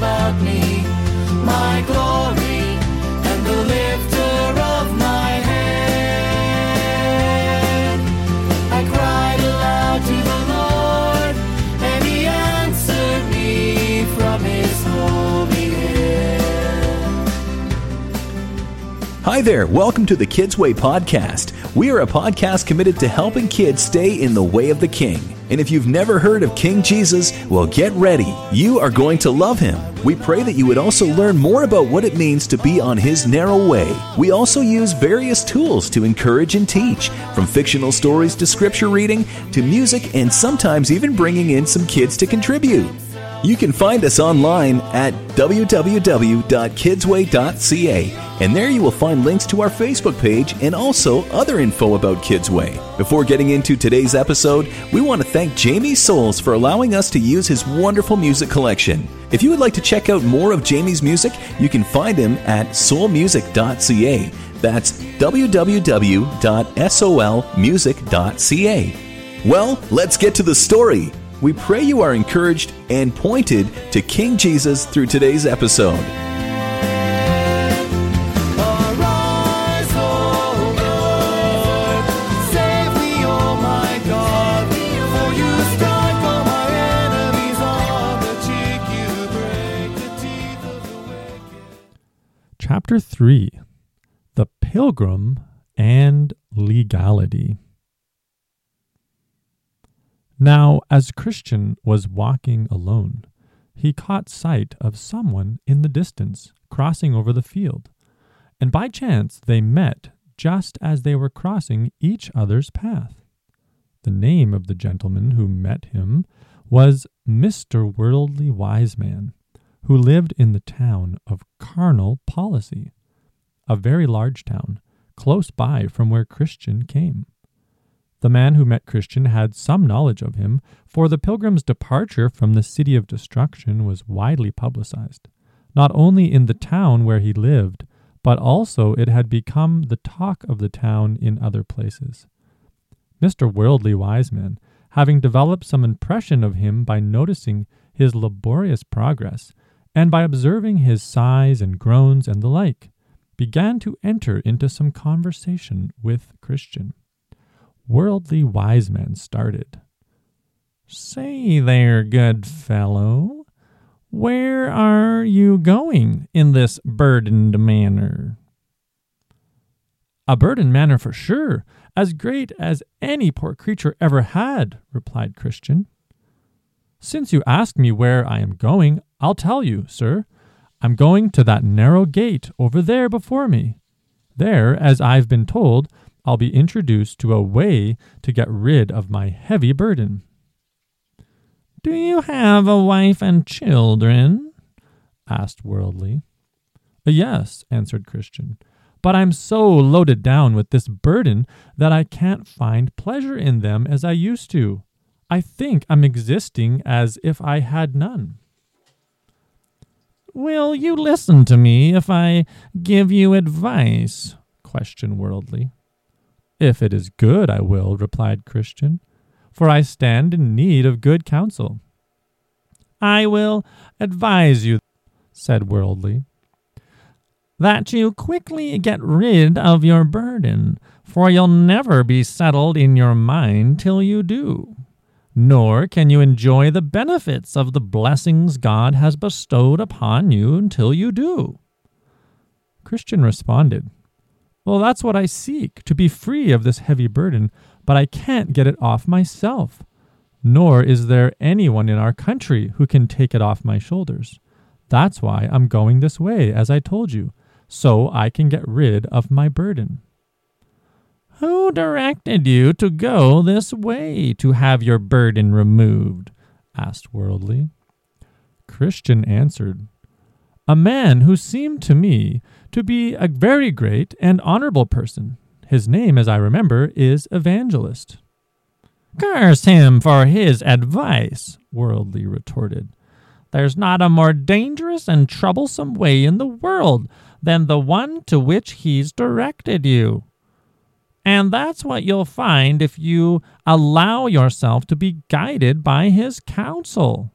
about me, my glory, Hi there, welcome to the Kids Way podcast. We are a podcast committed to helping kids stay in the way of the King. And if you've never heard of King Jesus, well, get ready. You are going to love him. We pray that you would also learn more about what it means to be on his narrow way. We also use various tools to encourage and teach, from fictional stories to scripture reading to music, and sometimes even bringing in some kids to contribute. You can find us online at www.kidsway.ca, and there you will find links to our Facebook page and also other info about Kidsway. Before getting into today's episode, we want to thank Jamie Soles for allowing us to use his wonderful music collection. If you would like to check out more of Jamie's music, you can find him at soulmusic.ca. That's www.solmusic.ca. Well, let's get to the story. We pray you are encouraged and pointed to King Jesus through today's episode. Arise, O Lord, save me, O my God, for you strike all my enemies on the cheek, you break the teeth of the wicked. Chapter 3 The Pilgrim and Legality. Now, as Christian was walking alone, he caught sight of someone in the distance crossing over the field, and by chance they met just as they were crossing each other's path. The name of the gentleman who met him was Mr. Worldly Wise Man, who lived in the town of Carnal Policy, a very large town, close by from where Christian came. The man who met Christian had some knowledge of him, for the pilgrim's departure from the city of destruction was widely publicized, not only in the town where he lived, but also it had become the talk of the town in other places. Mr. Worldly Wiseman, having developed some impression of him by noticing his laborious progress, and by observing his sighs and groans and the like, began to enter into some conversation with Christian. Worldly Wiseman started. Say there, good fellow, where are you going in this burdened manner? A burdened manner for sure, as great as any poor creature ever had, replied Christian. Since you ask me where I am going, I'll tell you, sir. I'm going to that narrow gate over there before me. There, as I've been told, I'll be introduced to a way to get rid of my heavy burden. Do you have a wife and children? asked Worldly. Yes, answered Christian, but I'm so loaded down with this burden that I can't find pleasure in them as I used to. I think I'm existing as if I had none. Will you listen to me if I give you advice? questioned Worldly. If it is good, I will, replied Christian, for I stand in need of good counsel. I will advise you, said Worldly, that you quickly get rid of your burden, for you'll never be settled in your mind till you do. Nor can you enjoy the benefits of the blessings God has bestowed upon you until you do. Christian responded, well, that's what I seek, to be free of this heavy burden, but I can't get it off myself. Nor is there anyone in our country who can take it off my shoulders. That's why I'm going this way, as I told you, so I can get rid of my burden. Who directed you to go this way to have your burden removed? asked Worldly. Christian answered, A man who seemed to me to be a very great and honorable person. His name, as I remember, is Evangelist. Curse him for his advice, Worldly retorted. There's not a more dangerous and troublesome way in the world than the one to which he's directed you. And that's what you'll find if you allow yourself to be guided by his counsel.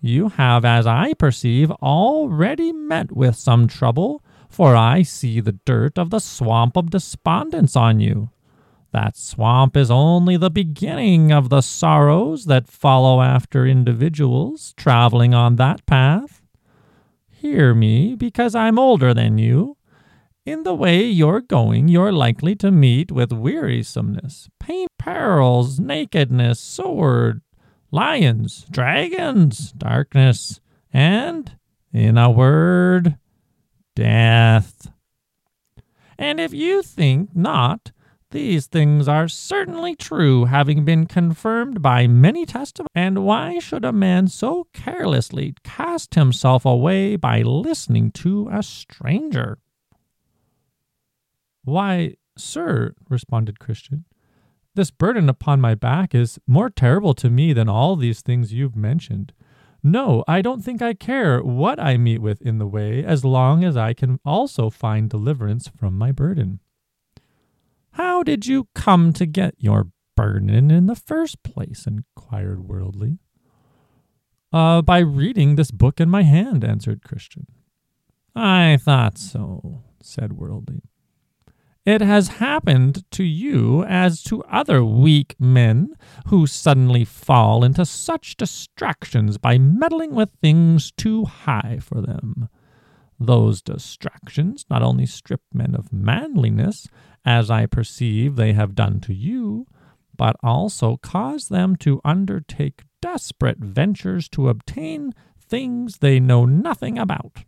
You have, as I perceive, already met with some trouble, for I see the dirt of the swamp of despondence on you. That swamp is only the beginning of the sorrows that follow after individuals traveling on that path. Hear me, because I'm older than you. In the way you're going, you're likely to meet with wearisomeness, pain, perils, nakedness, sword, lions, dragons, darkness, and, in a word, death. And if you think not, these things are certainly true, having been confirmed by many testimonies. And why should a man so carelessly cast himself away by listening to a stranger? Why, sir, responded Christian, this burden upon my back is more terrible to me than all these things you've mentioned. No, I don't think I care what I meet with in the way as long as I can also find deliverance from my burden. How did you come to get your burden in the first place? inquired Worldly. Uh, by reading this book in my hand, answered Christian. I thought so, said Worldly. It has happened to you as to other weak men who suddenly fall into such distractions by meddling with things too high for them. Those distractions not only strip men of manliness, as I perceive they have done to you, but also cause them to undertake desperate ventures to obtain things they know nothing about.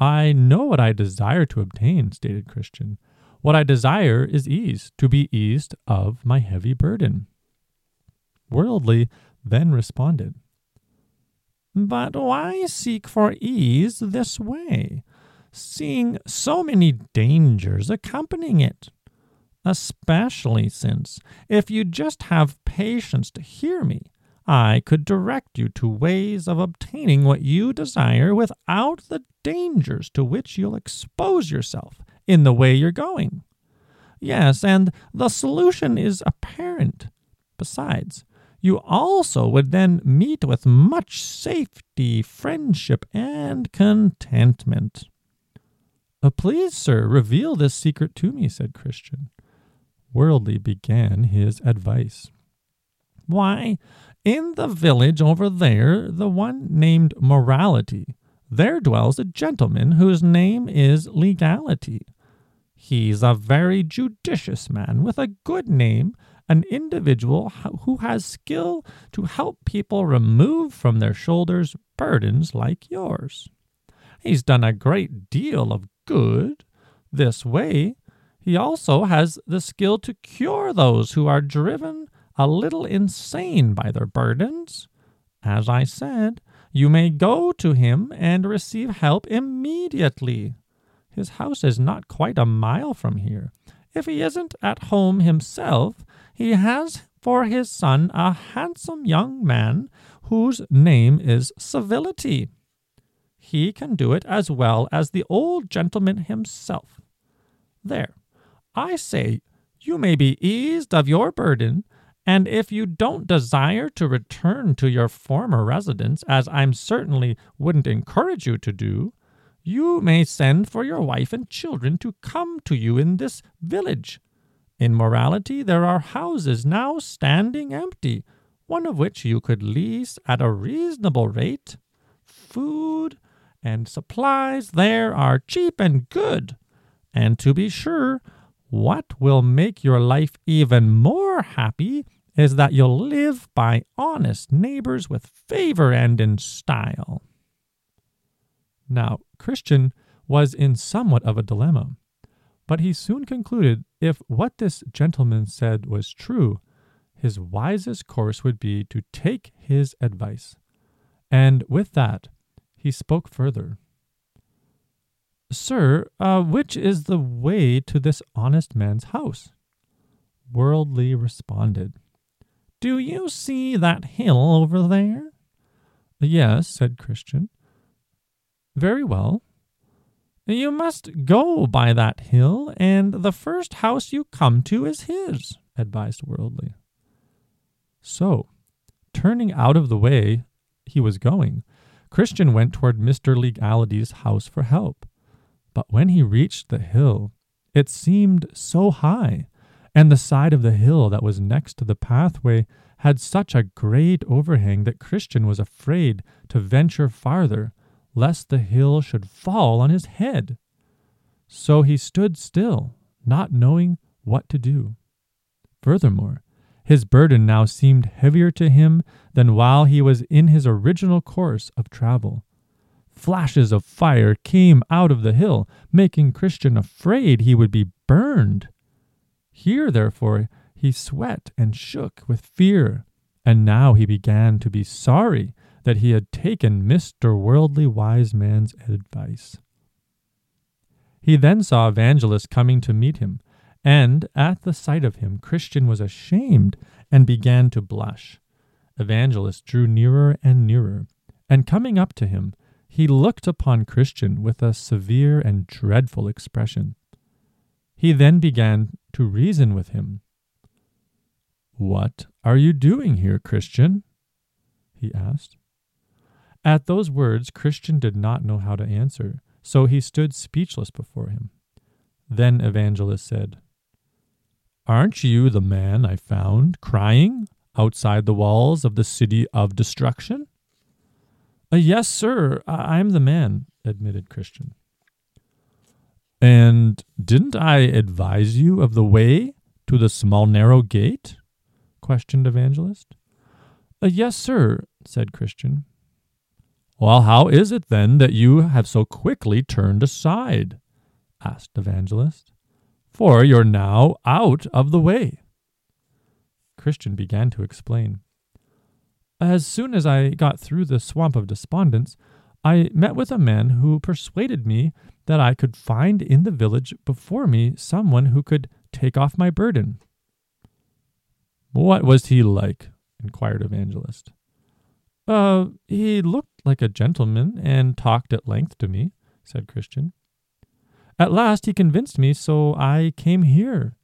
I know what I desire to obtain, stated Christian. What I desire is ease, to be eased of my heavy burden. Worldly then responded, But why seek for ease this way, seeing so many dangers accompanying it? Especially since, if you just have patience to hear me, I could direct you to ways of obtaining what you desire without the dangers to which you'll expose yourself in the way you're going. Yes, and the solution is apparent. Besides, you also would then meet with much safety, friendship, and contentment. Uh, please, sir, reveal this secret to me, said Christian. Worldly began his advice. Why, in the village over there, the one named Morality, there dwells a gentleman whose name is Legality. He's a very judicious man with a good name, an individual who has skill to help people remove from their shoulders burdens like yours. He's done a great deal of good this way. He also has the skill to cure those who are driven a little insane by their burdens. As I said, you may go to him and receive help immediately. His house is not quite a mile from here. If he isn't at home himself, he has for his son a handsome young man whose name is Civility. He can do it as well as the old gentleman himself. There, I say, you may be eased of your burden and if you don't desire to return to your former residence, as I'm certainly wouldn't encourage you to do, you may send for your wife and children to come to you in this village. In morality, there are houses now standing empty, one of which you could lease at a reasonable rate. Food and supplies there are cheap and good. And to be sure, what will make your life even more happy is that you'll live by honest neighbors with favor and in style. Now, Christian was in somewhat of a dilemma, but he soon concluded if what this gentleman said was true, his wisest course would be to take his advice. And with that, he spoke further. Sir, uh, which is the way to this honest man's house? Worldly responded, do you see that hill over there? Yes, said Christian. Very well. You must go by that hill, and the first house you come to is his, advised Worldly. So, turning out of the way, he was going, Christian went toward Mr. Legality's house for help. But when he reached the hill, it seemed so high, and the side of the hill that was next to the pathway had such a great overhang that Christian was afraid to venture farther, lest the hill should fall on his head. So he stood still, not knowing what to do. Furthermore, his burden now seemed heavier to him than while he was in his original course of travel. Flashes of fire came out of the hill, making Christian afraid he would be burned. Here, therefore, he sweat and shook with fear, and now he began to be sorry that he had taken Mr. Worldly Wise Man's advice. He then saw Evangelist coming to meet him, and at the sight of him, Christian was ashamed and began to blush. Evangelist drew nearer and nearer, and coming up to him, he looked upon Christian with a severe and dreadful expression. He then began to reason with him. What are you doing here, Christian? he asked. At those words, Christian did not know how to answer, so he stood speechless before him. Then Evangelist said, Aren't you the man I found crying outside the walls of the city of destruction? Uh, yes, sir, I- I'm the man, admitted Christian. And didn't I advise you of the way to the small narrow gate? questioned Evangelist. Uh, yes, sir, said Christian. Well, how is it then that you have so quickly turned aside? asked Evangelist. For you're now out of the way. Christian began to explain. As soon as I got through the swamp of despondence, I met with a man who persuaded me that I could find in the village before me someone who could take off my burden. What was he like? inquired Evangelist. Uh, he looked like a gentleman and talked at length to me, said Christian. At last he convinced me, so I came here.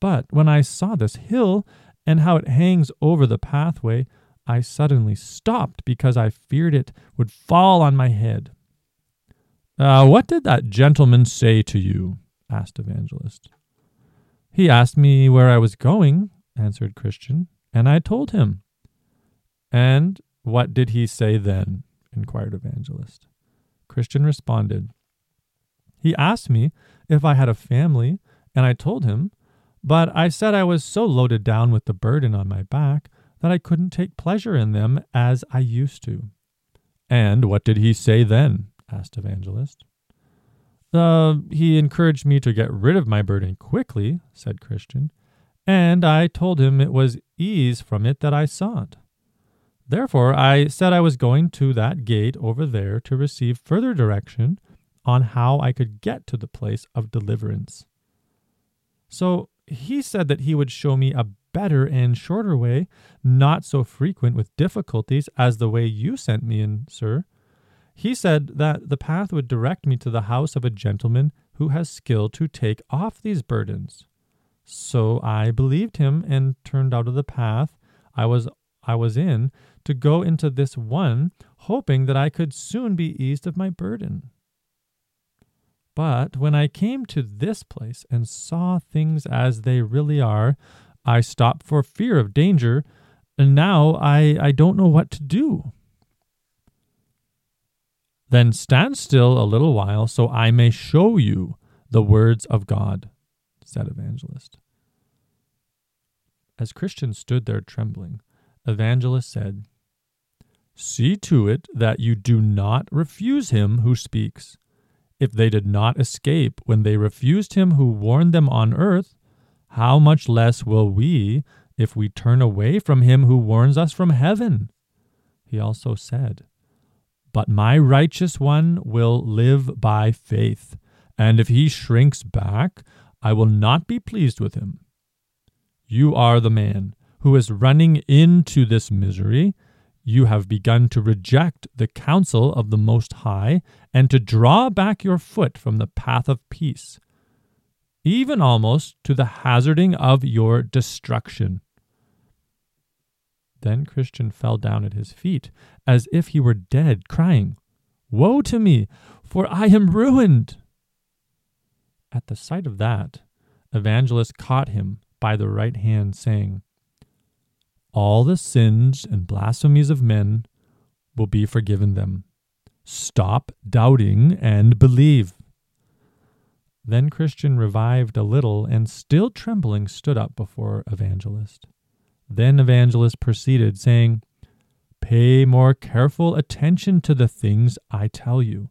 But when I saw this hill and how it hangs over the pathway, I suddenly stopped because I feared it would fall on my head. Uh, what did that gentleman say to you? asked Evangelist. He asked me where I was going, answered Christian, and I told him. And what did he say then? inquired Evangelist. Christian responded, He asked me if I had a family, and I told him, but I said I was so loaded down with the burden on my back that I couldn't take pleasure in them as I used to. And what did he say then? asked Evangelist. Uh, he encouraged me to get rid of my burden quickly, said Christian, and I told him it was ease from it that I sought. Therefore, I said I was going to that gate over there to receive further direction on how I could get to the place of deliverance. So he said that he would show me a better and shorter way, not so frequent with difficulties as the way you sent me in, sir. He said that the path would direct me to the house of a gentleman who has skill to take off these burdens. So I believed him and turned out of the path I was I was in to go into this one, hoping that I could soon be eased of my burden. But when I came to this place and saw things as they really are, I stopped for fear of danger, and now I, I don't know what to do. Then stand still a little while so I may show you the words of God, said Evangelist. As Christian stood there trembling, Evangelist said, See to it that you do not refuse him who speaks. If they did not escape when they refused him who warned them on earth, how much less will we if we turn away from him who warns us from heaven? He also said, But my righteous one will live by faith, and if he shrinks back, I will not be pleased with him. You are the man who is running into this misery. You have begun to reject the counsel of the Most High and to draw back your foot from the path of peace even almost to the hazarding of your destruction. Then Christian fell down at his feet, as if he were dead, crying, Woe to me, for I am ruined! At the sight of that, Evangelist caught him by the right hand, saying, All the sins and blasphemies of men will be forgiven them. Stop doubting and believe. Then Christian revived a little and, still trembling, stood up before Evangelist. Then Evangelist proceeded, saying, Pay more careful attention to the things I tell you.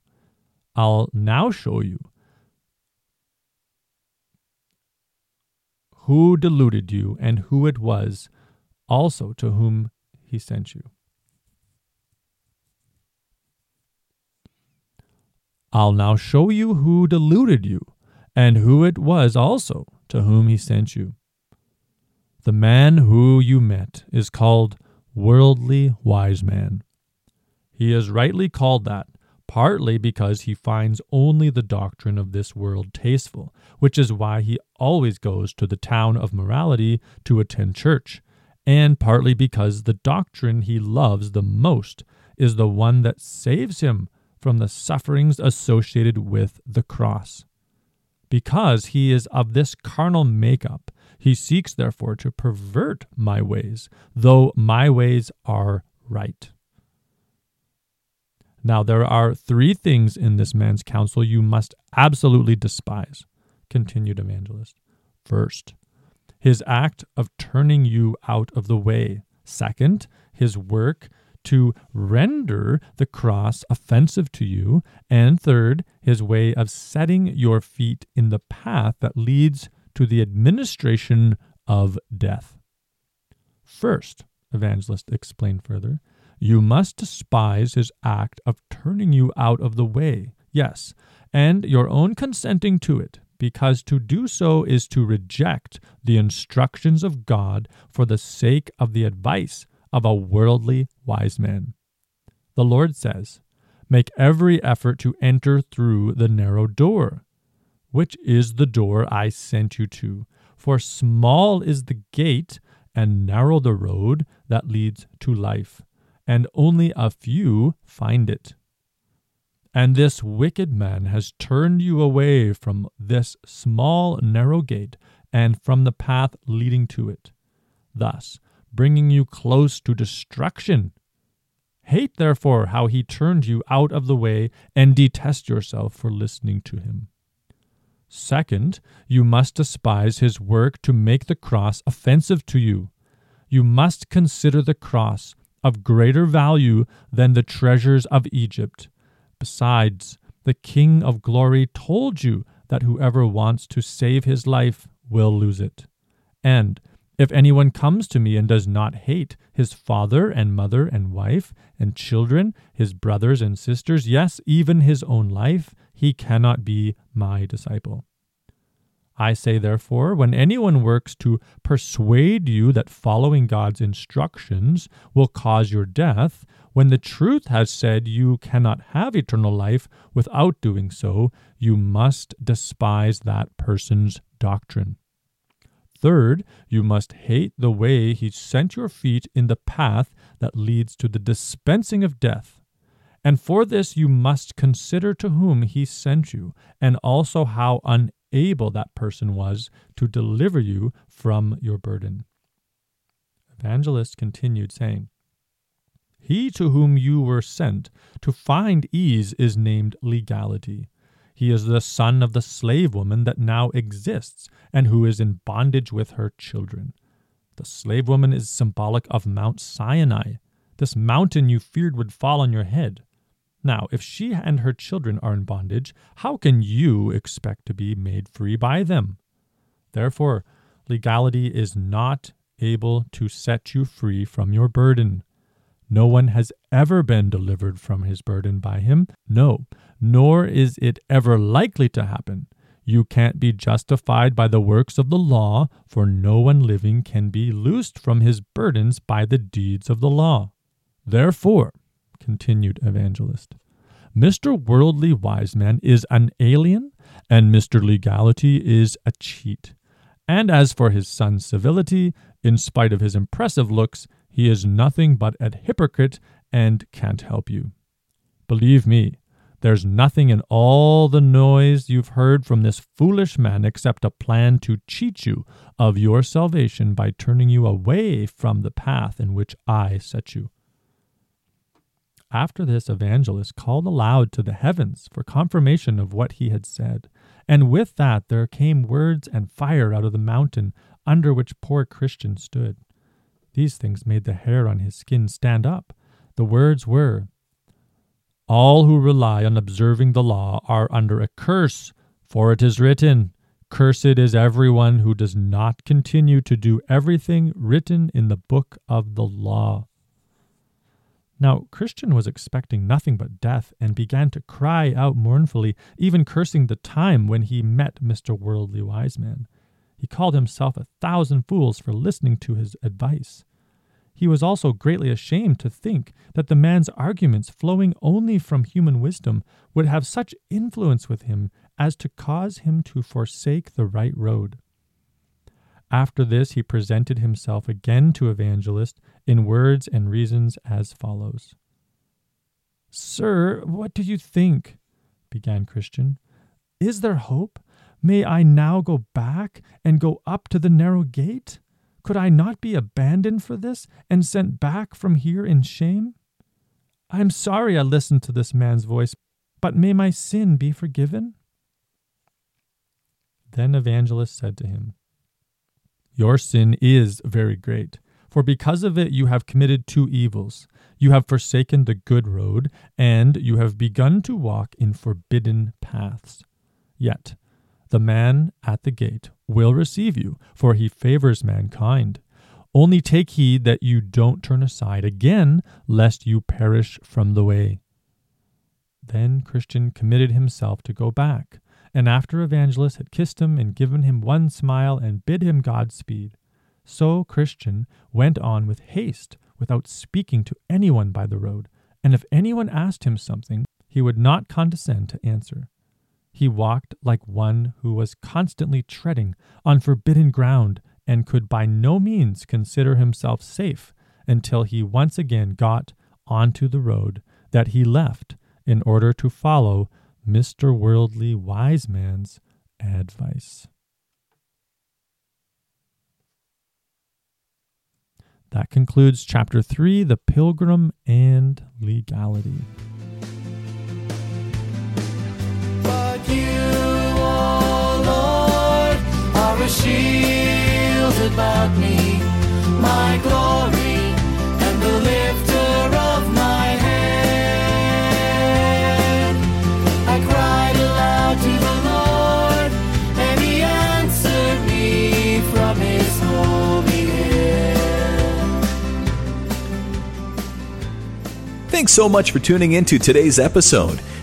I'll now show you who deluded you and who it was also to whom he sent you. I'll now show you who deluded you and who it was also to whom he sent you. The man who you met is called worldly wise man. He is rightly called that, partly because he finds only the doctrine of this world tasteful, which is why he always goes to the town of morality to attend church, and partly because the doctrine he loves the most is the one that saves him from the sufferings associated with the cross. Because he is of this carnal makeup, he seeks therefore to pervert my ways, though my ways are right. Now, there are three things in this man's counsel you must absolutely despise, continued Evangelist. First, his act of turning you out of the way. Second, his work to render the cross offensive to you. And third, his way of setting your feet in the path that leads to the administration of death. First, Evangelist explained further, you must despise his act of turning you out of the way, yes, and your own consenting to it, because to do so is to reject the instructions of God for the sake of the advice of a worldly wise man. The Lord says, Make every effort to enter through the narrow door, which is the door I sent you to. For small is the gate and narrow the road that leads to life, and only a few find it. And this wicked man has turned you away from this small, narrow gate and from the path leading to it. Thus, bringing you close to destruction. Hate, therefore, how he turned you out of the way, and detest yourself for listening to him. Second, you must despise his work to make the cross offensive to you. You must consider the cross of greater value than the treasures of Egypt. Besides, the King of glory told you that whoever wants to save his life will lose it. And if anyone comes to me and does not hate his father and mother and wife and children, his brothers and sisters, yes, even his own life, he cannot be my disciple. I say, therefore, when anyone works to persuade you that following God's instructions will cause your death, when the truth has said you cannot have eternal life without doing so, you must despise that person's doctrine. Third, you must hate the way he sent your feet in the path that leads to the dispensing of death. And for this you must consider to whom he sent you, and also how unable that person was to deliver you from your burden. Evangelist continued, saying, He to whom you were sent to find ease is named legality. He is the son of the slave woman that now exists and who is in bondage with her children. The slave woman is symbolic of Mount Sinai, this mountain you feared would fall on your head. Now, if she and her children are in bondage, how can you expect to be made free by them? Therefore, legality is not able to set you free from your burden. No one has ever been delivered from his burden by him. No, nor is it ever likely to happen. You can't be justified by the works of the law, for no one living can be loosed from his burdens by the deeds of the law. Therefore, continued Evangelist, Mr. Worldly Wise Man is an alien, and Mr. Legality is a cheat. And as for his son's civility, in spite of his impressive looks, He is nothing but a hypocrite and can't help you. Believe me, there's nothing in all the noise you've heard from this foolish man except a plan to cheat you of your salvation by turning you away from the path in which I set you. After this, Evangelist called aloud to the heavens for confirmation of what he had said. And with that there came words and fire out of the mountain under which poor Christian stood. These things made the hair on his skin stand up. The words were, All who rely on observing the law are under a curse, for it is written, Cursed is everyone who does not continue to do everything written in the book of the law. Now, Christian was expecting nothing but death and began to cry out mournfully, even cursing the time when he met Mr. Worldly Wise Man. He called himself a thousand fools for listening to his advice. He was also greatly ashamed to think that the man's arguments, flowing only from human wisdom, would have such influence with him as to cause him to forsake the right road. After this, he presented himself again to Evangelist in words and reasons as follows Sir, what do you think? began Christian. Is there hope? May I now go back and go up to the narrow gate? Could I not be abandoned for this and sent back from here in shame? I am sorry I listened to this man's voice, but may my sin be forgiven? Then Evangelist said to him, your sin is very great, for because of it you have committed two evils. You have forsaken the good road, and you have begun to walk in forbidden paths. Yet the man at the gate will receive you, for he favors mankind. Only take heed that you don't turn aside again, lest you perish from the way. Then Christian committed himself to go back and after Evangelist had kissed him and given him one smile and bid him Godspeed, so Christian went on with haste without speaking to anyone by the road, and if anyone asked him something, he would not condescend to answer. He walked like one who was constantly treading on forbidden ground and could by no means consider himself safe until he once again got onto the road that he left in order to follow Mr. Worldly Wise Man's advice. That concludes chapter 3 The Pilgrim and Legality. A shield about me, my glory, and the lifter of my head. I cried aloud to the Lord, and he answered me from his holy hill. Thanks so much for tuning in to today's episode.